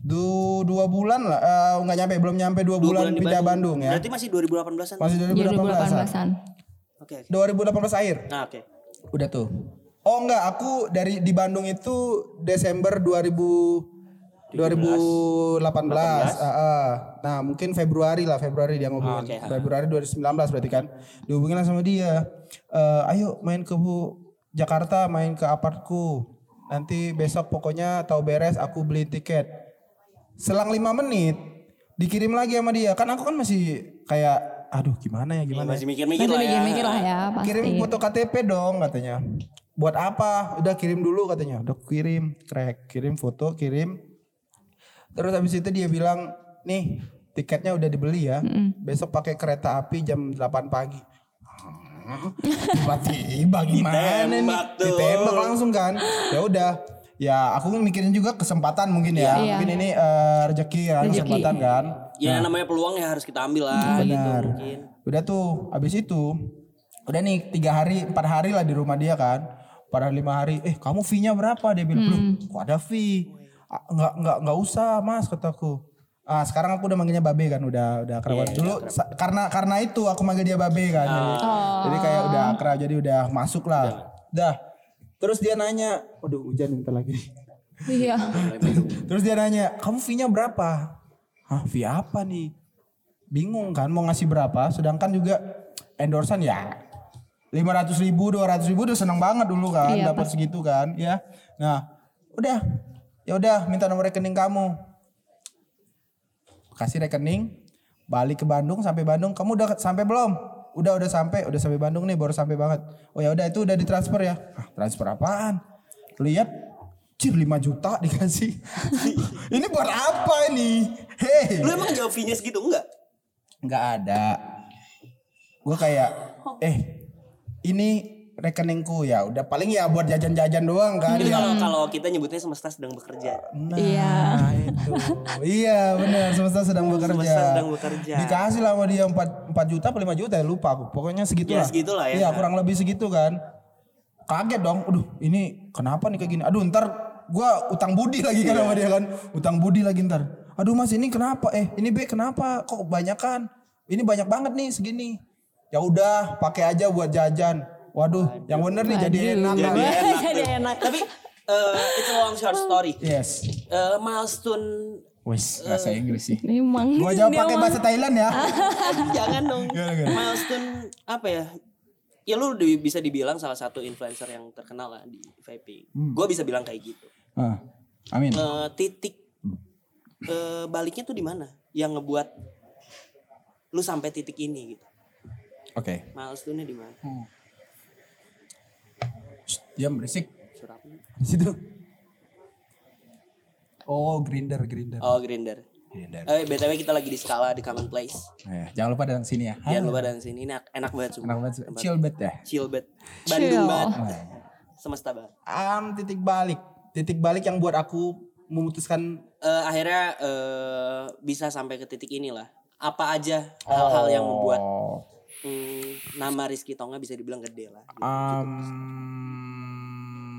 du, dua bulan lah, eh, nggak nyampe, belum nyampe dua, Dua bulan, di pindah Bandung, ya. Berarti masih 2018-an. Masih Iya 2018 2018-an. Oke. oke. 2018 akhir. Nah, oke. Udah tuh. Oh enggak, aku dari di Bandung itu Desember 2000 2018. Ah, ah. Nah, mungkin Februari lah, Februari dia ngomongin. Oke, ah. Februari 2019 berarti kan. Dihubungin lah sama dia. Eh, ayo main ke Bu Jakarta, main ke apartku. Nanti besok pokoknya tahu beres aku beli tiket. Selang lima menit dikirim lagi sama dia. Kan aku kan masih kayak aduh gimana ya gimana ya. Masih mikir-mikir lah ya. mikir-mikir lah ya pasti. Kirim foto KTP dong katanya. Buat apa? Udah kirim dulu katanya. Udah kirim, krek, kirim foto, kirim. Terus habis itu dia bilang, "Nih, tiketnya udah dibeli ya. Besok pakai kereta api jam 8 pagi." Tiba-tiba *laughs* gimana nih? Ditembak tuh. Ditembak langsung kan. Ya udah. Ya aku mikirin juga kesempatan mungkin ya. Iya. Mungkin ini eh, rezeki ya, Rezeki. kesempatan kan. Ya namanya peluang ya harus kita ambil lah gitu Benar. mungkin. Udah tuh, habis itu udah nih tiga hari, empat hari lah di rumah dia kan. Pada lima hari, eh kamu fee-nya berapa? Dia bilang, "Loh, kok ada fee? Nggak nggak nggak usah mas kataku. Ah sekarang aku udah manggilnya babe kan, udah udah kerabat dulu. sa- karena karena itu aku manggil dia babe kan. Jadi, jadi kayak udah akrab, jadi udah masuk lah. Dah. Terus dia nanya, waduh hujan bentar lagi. Iya. *laughs* Terus dia nanya, kamu fee-nya berapa? Hah, fee apa nih? Bingung kan mau ngasih berapa, sedangkan juga endorsan ya 500 ribu, 200 ribu udah seneng banget dulu kan, Iya, dapat segitu kan, ya. Nah, udah, ya udah minta nomor rekening kamu. Kasih rekening, balik ke Bandung sampai Bandung, kamu udah sampai belum? Udah udah sampai, udah sampai Bandung nih, baru sampai banget. Oh ya udah itu udah ditransfer ya. Ah, transfer apaan? Lihat Cir 5 juta dikasih. *laughs* ini buat apa ini? Hei. Lu emang jawab fee-nya segitu enggak? nggak ada. Gue kayak, eh ini rekeningku ya udah paling ya buat jajan-jajan doang kan. Itu ya. kalau kalau kita nyebutnya semesta sedang bekerja. Nah, Iya. itu. iya benar semesta sedang bekerja. Semesta sedang bekerja. Dikasih lah sama dia 4, 4 juta apa 5 juta ya lupa aku. Pokoknya segitu Ya, lah. segitulah ya. Iya kurang lebih segitu kan. Kaget dong. Aduh ini kenapa nih kayak gini. Aduh ntar gua utang budi lagi kan sama dia kan. Utang budi lagi ntar. Aduh mas ini kenapa? Eh ini B kenapa? Kok kebanyakan? Ini banyak banget nih segini. Ya udah pakai aja buat jajan. Waduh, yang bener nih jadi enak. Jadi kan. enak. Jadi tuh. enak. Tapi eh, it's a long short story. Yes. Eh, milestone Wes, bahasa Inggris sih. Memang. Gua jawab pakai bahasa Thailand ya. *laughs* jangan dong. Gimana, gimana? Milestone apa ya? Ya lu di- bisa dibilang salah satu influencer yang terkenal lah di vaping. Hmm. Gue bisa bilang kayak gitu. Ah, amin. Eh, titik eh, baliknya tuh di mana? Yang ngebuat lu sampai titik ini gitu. Oke. Milestone-nya di mana? Shh, Diam berisik. Di situ. Oh, grinder, grinder. Oh, Grinder. Grinder. Eh, BTW kita lagi di skala di Common Place. Eh, jangan lupa datang sini ya. Jangan lupa dan sini ini enak, enak banget semua. Enak banget. Tempat Chill bed ya. chill banget. Bandung Chill. banget. Oh, Semesta banget. Am titik balik. Titik balik yang buat aku memutuskan Eh, akhirnya eh, bisa sampai ke titik inilah. Apa aja hal-hal yang membuat Oh. hmm, nama Rizky Tonga bisa dibilang gede lah.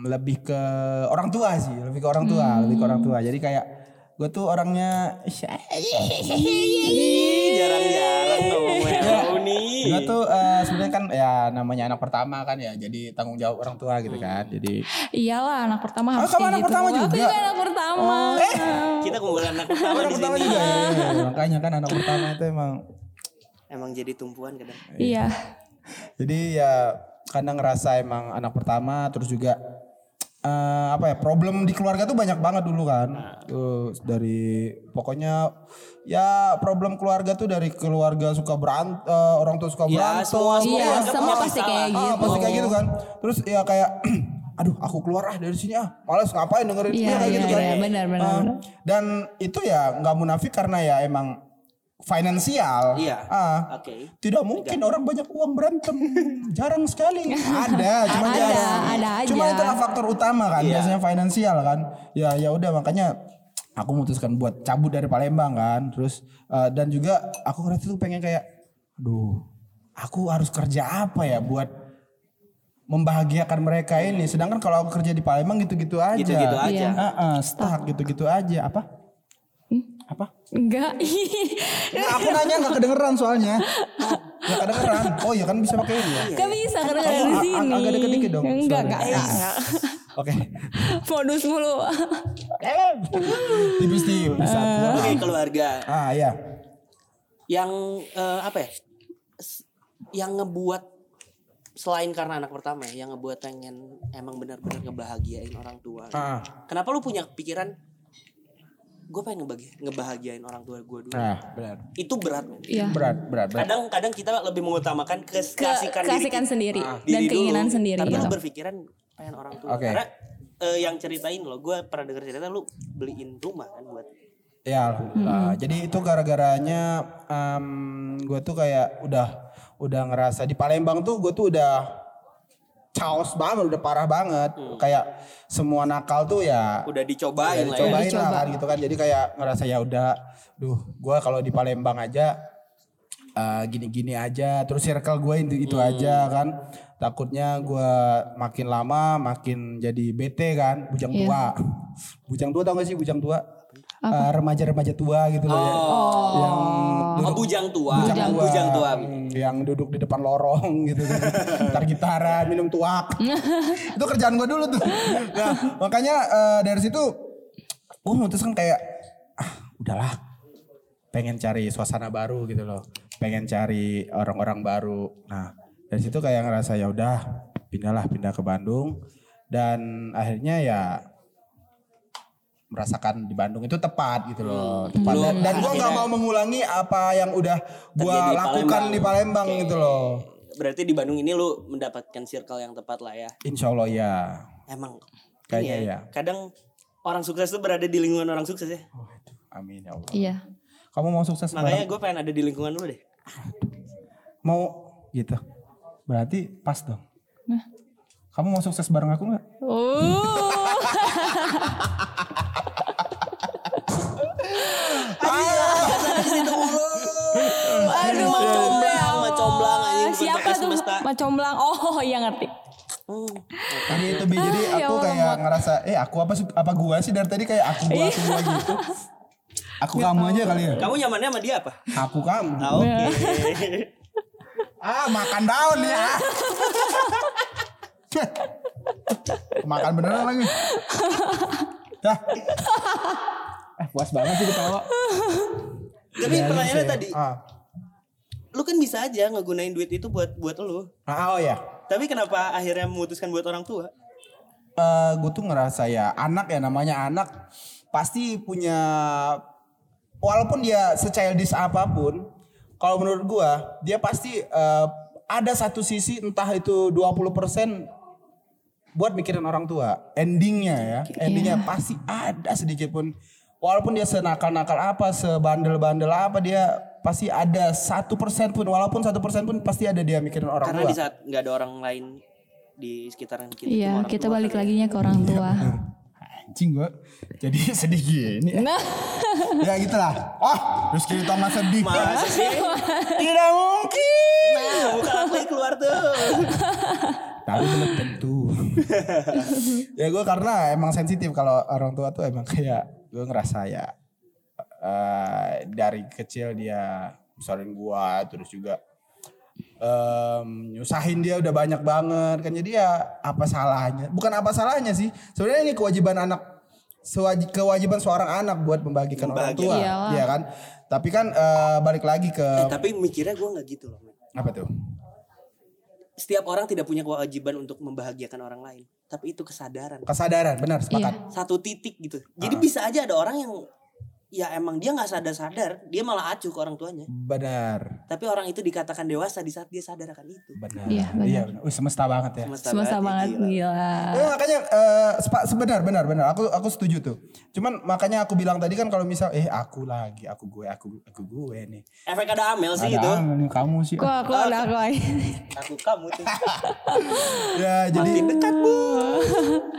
Lebih ke orang tua sih, lebih ke orang tua, lebih ke orang tua. Jadi kayak gue tuh orangnya jarang-jarang ngomong *laughs* Melo nih. gue tuh eh, sebenarnya kan ya namanya anak pertama kan ya, jadi tanggung jawab orang tua gitu kan. Jadi Iyalah anak pertama harus kamu kayak anak gitu. pertama Aku juga? juga anak pertama. Kita kumpulan anak pertama anak di pertama sini. juga ya, ya, makanya kan anak pertama itu emang Emang jadi tumpuan kadang. Iya. Jadi ya kadang ngerasa emang anak pertama terus juga eh, apa ya problem di keluarga tuh banyak banget dulu kan. Tuh dari pokoknya ya problem keluarga tuh dari keluarga suka berantem, orang tua suka Ya, berantem. semua- semua Iya, semua pasti kayak Ah, gitu. pasti kayak gitu kan. Terus ya kayak *clears throat* aduh aku keluar ah dari sini ah. Males ngapain dengerin Iya, Iya, kayak iya, gitu kan. iya, benar, benar, Ah, benar. Dan itu ya nggak munafik karena ya emang finansial. Iya. Ah. Oke. Tidak mungkin orang banyak uang berantem. *laughs* Jarang sekali. Ada, cuma Ada, jarang. ada aja. Cuma itulah faktor utama kan, Iya. biasanya finansial kan. Ya ya udah makanya aku memutuskan buat cabut dari Palembang kan. Terus eh, dan juga aku ngerasa tuh pengen kayak aduh aku harus kerja apa ya buat membahagiakan mereka ini. Sedangkan kalau aku kerja di Palembang gitu-gitu aja. Gitu-gitu aja. Iya. Heeh, stuck gitu-gitu aja. Apa? Enggak. Nggak, aku nanya nggak kedengeran soalnya. Nggak kedengeran. Oh iya kan bisa pakai ini ya. Gak bisa karena a- sini. agak deket dikit dong Enggak, enggak, enggak, enggak. Oke. Modus mulu. *laughs* Tipis-tipis satu. Oke keluarga Ah iya. yang eh, apa ya? Yang ngebuat selain karena anak pertama ya, yang ngebuat pengen emang benar-benar ngebahagiain orang tua. Ah. Kenapa lu punya pikiran gue pengen ngebagi, ngebahagiain orang tua gue dulu. Nah, benar. Itu berat. Iya. Berat, berat, berat. Kadang-kadang kita lebih mengutamakan kes- Ke- keasikan diri keasikan sendiri Ah, dan diri keinginan dulu. sendiri Tapi gitu. lu berpikiran pengen orang tua. Oke. Karena eh, yang ceritain lo, gue pernah denger cerita lu beliin rumah kan buat Ya alhamdulillah. Jadi itu gara-garanya gue tuh kayak udah udah ngerasa di Palembang tuh gue tuh udah chaos banget, udah parah banget. Kayak semua nakal tuh ya udah ya dicobain lah ya. dicobain lah Dicoba. kan gitu kan. Jadi kayak ngerasa ya udah, duh gue kalau di Palembang aja eh, gini-gini aja. Terus circle gue itu itu aja kan. Takutnya gue makin lama makin jadi bete kan, bujang Iya. tua. Bujang tua tau gak sih bujang tua? Eh, remaja-remaja tua gitu loh ya. Yang Oh, bujang tua. bujang tua, Bujang tua. Hmm, yang duduk di depan lorong *laughs* gitu kan. Gitar gitaran, minum tuak. *laughs* itu kerjaan gue dulu tuh. Nah, makanya eh, dari situ gue memutuskan kayak ah udahlah pengen cari suasana baru gitu loh. Pengen cari orang-orang baru. Nah, dari situ kayak ngerasa ya udah pindahlah pindah ke Bandung dan akhirnya ya merasakan di Bandung itu tepat gitu loh. Tepat. Dan, dan gue nggak mau mengulangi apa yang udah gue lakukan Palembang. di Palembang Oke. gitu loh. Berarti di Bandung ini lu mendapatkan circle yang tepat lah ya. Insya Allah ya. Emang Kayaknya ya. Kadang orang sukses tuh berada di lingkungan orang sukses ya. Amin ya Allah. Iya. Kamu mau sukses Makanya bareng? gue pengen ada di lingkungan lu deh. Mau gitu. Berarti pas dong. Nah. Kamu mau sukses bareng aku nggak? Oh. *laughs* Macomblang. Oh, iya ngerti. Hmm. Jadi itu Bi, jadi Ya aku Allah, kayak ngerasa, eh aku apa su- apa gua sih dari tadi kayak aku gua aku gua gitu. *laughs* Aku kamu aja kali ya. Kamu nyamannya sama dia apa? Aku kamu. Ah, Oke. *laughs* Ah makan daun ya. *laughs* makan beneran lagi. Dah. Eh puas banget sih ketawa. Tapi pertanyaannya tadi, Ah. Lu kan bisa aja ngegunain duit itu buat buat lu. Ah, oh ya. Tapi kenapa akhirnya memutuskan buat orang tua? Eh gue tuh ngerasa ya anak ya namanya anak pasti punya walaupun dia se-childish apa pun kalau menurut gua dia pasti eh, ada satu sisi entah itu 20% buat mikirin orang tua endingnya ya endingnya pasti ada sedikit pun walaupun dia senakal-nakal apa sebandel-bandel apa dia pasti ada satu persen pun walaupun satu persen pun pasti ada dia mikirin orang Karena tua di saat nggak ada orang lain di sekitaran kita. Iya, kita tua balik kan. laginya ke orang tua. anjing gua jadi *laughs* sedih gini Nah, ya gitulah oh Rizky Thomas sedih Masa sih? *laughs* tidak mungkin Nah, bukan aku yang keluar tuh. tapi belum tentu *laughs* ya gue karena emang sensitif kalau orang tua tuh emang kayak gue ngerasa ya eh, dari kecil dia besarin gua terus juga em, nyusahin dia udah banyak banget kan jadi ya apa salahnya bukan apa salahnya sih sebenarnya ini kewajiban anak kewajiban seorang anak buat membagikan orang tua. Iyalah. ya kan tapi kan eh, balik lagi ke Eh, tapi mikirnya gue nggak gitu loh. apa tuh Setiap orang tidak punya kewajiban untuk membahagiakan orang lain. Tapi itu kesadaran. kesadaran benar sepakat Iya. Satu titik gitu. Jadi bisa aja ada orang yang ya emang dia nggak sadar-sadar, dia malah acuh ke orang tuanya. benar Tapi orang itu dikatakan dewasa di saat dia sadar akan itu. benar Iya, benar. iya benar. Wih, semesta banget ya Semesta, semesta ya, banget gila. gila. Ya, makanya eh, sepa- sebenar benar benar aku aku setuju tuh. Cuman makanya aku bilang tadi kan kalau misal eh aku lagi aku gue aku aku gue nih. Efek ada Amel sih Ada itu. nih kamu sih. Kok aku udah aku Aku kamu tuh. *laughs* ya jadi Dekat bu.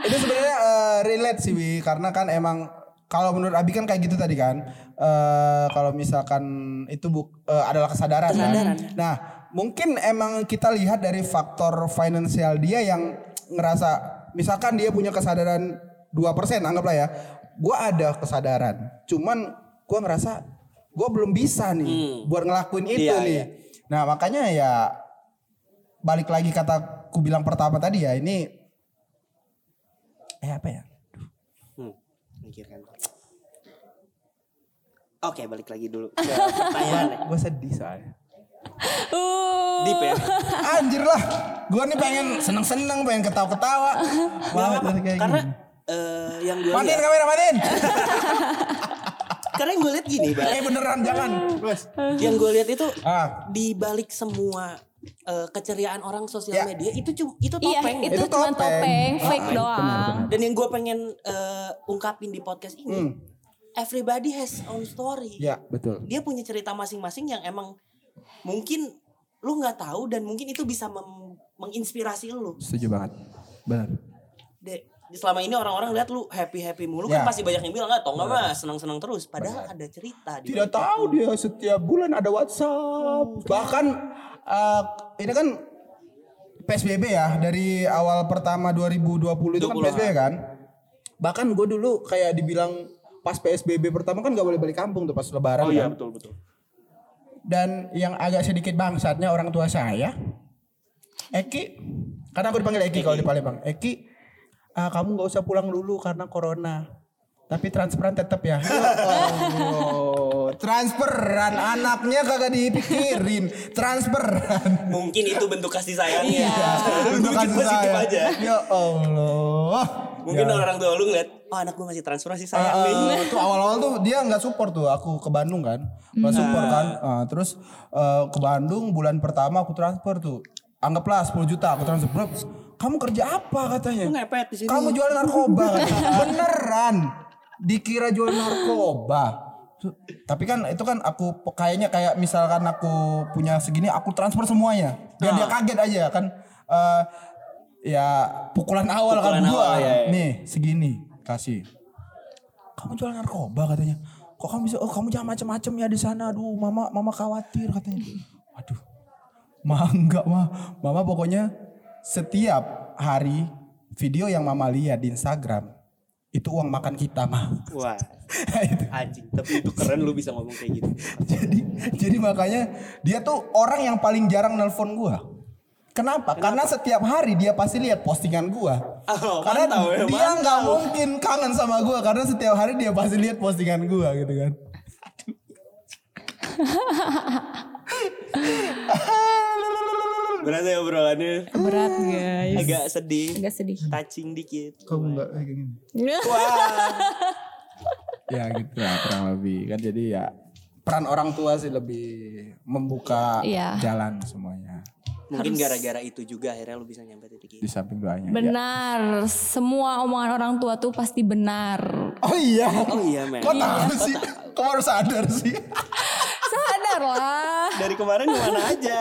itu sebenarnya eh, relate sih Wi karena kan emang kalau menurut Abi kan kayak gitu tadi kan. Eh kalau misalkan itu buk, eh, adalah kesadaran, kan. Nah, mungkin emang kita lihat dari faktor finansial dia yang ngerasa misalkan dia punya kesadaran 2% anggaplah ya. Gua ada kesadaran. Cuman gua ngerasa gua belum bisa nih buat ngelakuin itu Iya, nih. iya. Nah, makanya ya balik lagi kata ku bilang pertama tadi ya ini eh apa ya? Hmm, mikirkan. Oke, balik lagi dulu ke. *laughs* Gue sedih soalnya. Uh, Deep ya. Anjir lah, gue nih pengen seneng-seneng, pengen ketawa-ketawa. Kayak Karena gini. eh, yang gue Matiin lihat, kamera, matiin. *laughs* karena yang gue lihat gini, Bang. Eh beneran jangan. Bos. Yang gue lihat itu Ah, di balik semua eh, keceriaan orang sosial Ya. media itu cuma itu iya, topeng. itu, Itu cuma topeng. topeng, fake Ah, doang. benar, benar. Dan yang gue pengen eh, ungkapin di podcast ini, Hmm. Everybody has own story. ya betul. Dia punya cerita masing-masing yang emang mungkin lu nggak tahu dan mungkin itu bisa menginspirasi lu. Setuju banget. Benar. De, selama ini orang-orang lihat lu happy happy mulu Ya. kan pasti banyak yang bilang nggak tau nggak mah senang senang terus padahal ada cerita di Tidak tahu dia setiap bulan ada WhatsApp. Bahkan eh, ini kan PSBB ya dari awal pertama 2020 itu kan 20, PSBB kan. Bahkan gue dulu kayak dibilang pas PSBB pertama kan gak boleh balik kampung tuh pas lebaran Oh iya kan. betul betul. Dan yang agak sedikit bangsatnya orang tua saya, Eki, karena aku dipanggil Eki kalau di Palembang. Eki, ah, kamu nggak usah pulang dulu karena corona. Tapi transferan tetap ya. *laughs* Ya transferan anaknya kagak dipikirin. Transferan. Mungkin itu bentuk kasih sayangnya. Iya. Mungkin kasih positif sayang. aja. Ya Allah. Mungkin Ya. orang tua lu ngeliat, oh anak gue masih transfer masih sayang Ah, nih. ah, tuh awal-awal tuh dia nggak support tuh aku ke Bandung kan. Nggak support kan. Ah, terus eh, ke Bandung bulan pertama aku transfer tuh. Anggaplah 10 juta aku transfer. Bro, kamu kerja apa katanya? Lu ngepet di sini. kamu jual narkoba katanya. *laughs* beneran. Dikira jual narkoba. Tapi kan itu kan aku kayaknya kayak misalkan aku punya segini aku transfer semuanya. Biar dia kaget aja kan. Eh, ya pukulan awal Pukulan kan gua. awal, ya, ya. nih segini kasih kamu jual narkoba katanya kok kamu bisa oh kamu jangan macam-macam ya di sana aduh mama mama khawatir katanya waduh mah enggak mah mama pokoknya setiap hari video yang mama lihat di Instagram itu uang makan kita mah Wah, *laughs* Itu. anjing. Tapi itu keren lu bisa ngomong kayak gitu. jadi jadi makanya dia tuh orang yang paling jarang nelpon gua Kenapa? Karena setiap hari dia pasti lihat postingan gua. Oh, karena mantap ya, dia nggak mungkin kangen sama gua karena setiap hari dia pasti lihat postingan gua gitu kan. *laughs* Berat ya obrolannya. Berat guys. Agak sedih. Agak sedih. Touching dikit. Kamu nggak kayak gini? *laughs* Wah. ya gitu lah kurang lebih kan jadi ya peran orang tua sih lebih membuka Iya. jalan semuanya Mungkin gara-gara itu juga akhirnya lu bisa nyampe titik di ini. samping doanya. ya. Benar, semua omongan orang tua tuh pasti benar. Oh iya. Oh iya, men. Kok tahu sih? Kok baru sadar sih? Sadar lah. Dari kemarin ke mana aja?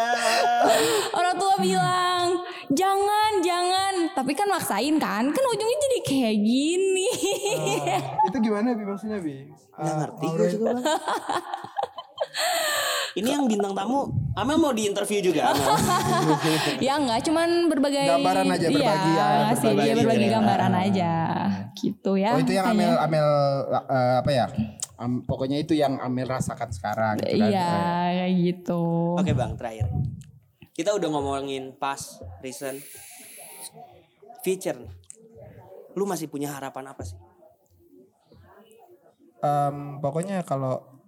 Orang tua bilang, jangan, jangan. Tapi kan maksain kan, kan ujungnya jadi kayak gini. itu gimana Bi maksudnya Bi? Nggak ngerti gue juga bang. *laughs* Ini yang bintang tamu, Amel mau diinterview juga. Amel. *laughs* ya enggak, cuman berbagai Gambaran aja, berbagi iya, ya, ngasih dia berbagi berbagi ya. gambaran aja. Gitu ya. Oh itu yang. Amel Amel eh, apa ya? Am- pokoknya itu yang Amel rasakan sekarang gitu kan. Iya, kayak gitu. Oke bang, terakhir. Kita udah ngomongin past, recent, future. Lu masih punya harapan apa sih? Em, pokoknya kalau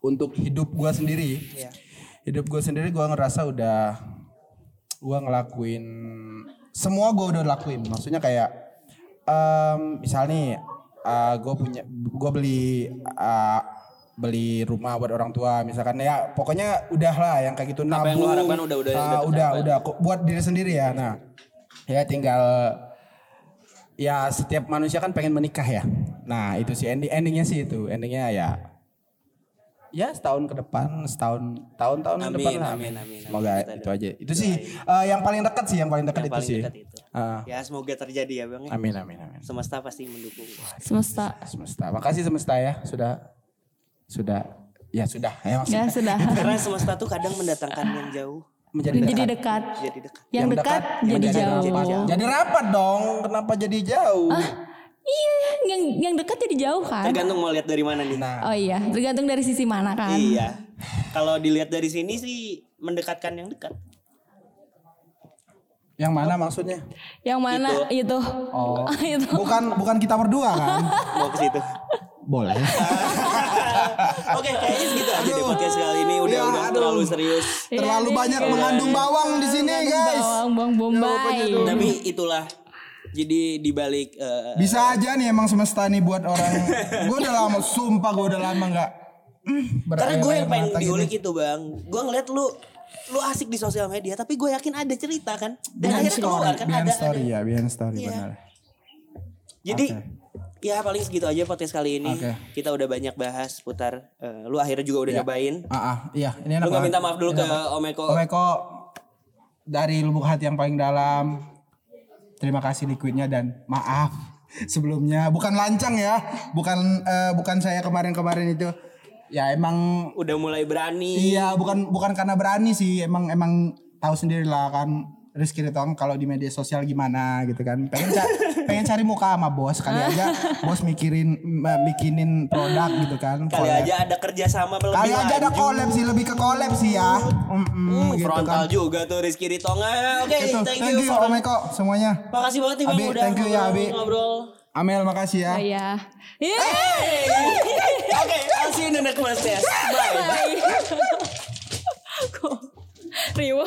untuk hidup gua sendiri, Iya. hidup gua sendiri gua ngerasa udah gua ngelakuin semua gua udah lakuin. Maksudnya kayak em misal nih eh, gua punya gua beli eh, beli rumah buat orang tua misalkan ya pokoknya udah lah yang kayak gitu Apa yang lu nabung, harapkan udah- udah- ah, udah udah udah buat diri sendiri ya nah ya tinggal ya setiap manusia kan pengen menikah ya. Nah itu sih ending endingnya sih itu endingnya ya ya setahun ke depan setahun tahun-tahun ke Amin, depan lah. amin, amin, Semoga amin. Itu aja. Itu sih eh, yang paling dekat sih yang paling dekat Yang itu paling sih. dekat itu. Ah, Ya semoga terjadi ya bang. ya. amin amin amin. Semesta pasti mendukung. Semesta. Semesta. Makasih semesta ya sudah sudah ya sudah ya maksudnya. Ya sudah. *laughs* Karena semesta tuh kadang mendatangkan yang jauh. menjadi dekat. dekat. Jadi dekat. Yang, dekat, jadi menjadi jauh. rapat. Jadi rapat dong. Kenapa jadi jauh? Iya, yang yang dekat jadi jauh kan? Tergantung mau lihat dari mana nih. Nah, Oh iya, tergantung dari sisi mana kan? Iya. Kalau dilihat dari sini sih mendekatkan yang dekat. yang mana maksudnya? Yang mana itu? Oh. *laughs* itu. Bukan bukan kita berdua kan? Mau ke situ. Boleh. *laughs* Oke, kayaknya segitu aja deh podcast kali ini udah Ya, udah aduh. terlalu serius. Terlalu banyak mengandung bawang di sini, guys. Bawang, bawang bombay. Tapi itulah jadi dibalik eh, Bisa aja nih emang semesta nih buat orang. *laughs* gue udah lama, sumpah gue udah lama nggak. mm, karena gue yang pengen diulik gini. itu bang gue ngeliat lu lu asik di sosial media tapi gue yakin ada cerita kan dan Behind akhirnya story, keluar kan behind ada, story ada. ya, behind story Iya. benar. jadi ya paling segitu aja podcast kali ini Oke. kita udah banyak bahas putar eh, lu akhirnya juga udah nyobain Ah, ah, iya, ini enak lu gak minta maaf dulu Ini ke enak banget. Om Eko Om Eko dari lubuk hati yang paling dalam. Terima kasih liquidnya dan maaf sebelumnya. Bukan lancang ya, bukan eh, bukan saya kemarin-kemarin itu. Ya emang udah mulai berani. Iya bukan bukan karena berani sih, emang emang tahu sendiri lah kan Rizky Ritong kalau di media sosial gimana gitu kan pengen ca- pengen cari muka sama bos kali aja bos mikirin bikinin produk gitu kan kali collab. aja ada kerjasama lebih kali aja ada collab sih lebih ke collab sih ya Mm-mm, Hmm, gitu frontal kan juga tuh Rizky Ritonga oke itu thank, thank you, you for Om Eko semuanya makasih banget nih bang Abi, udah thank you ya, Abi. ngobrol Amel makasih ya Oh iya. Iya. Oke, I'll see you in the next. Bye. *laughs* Kok riwa.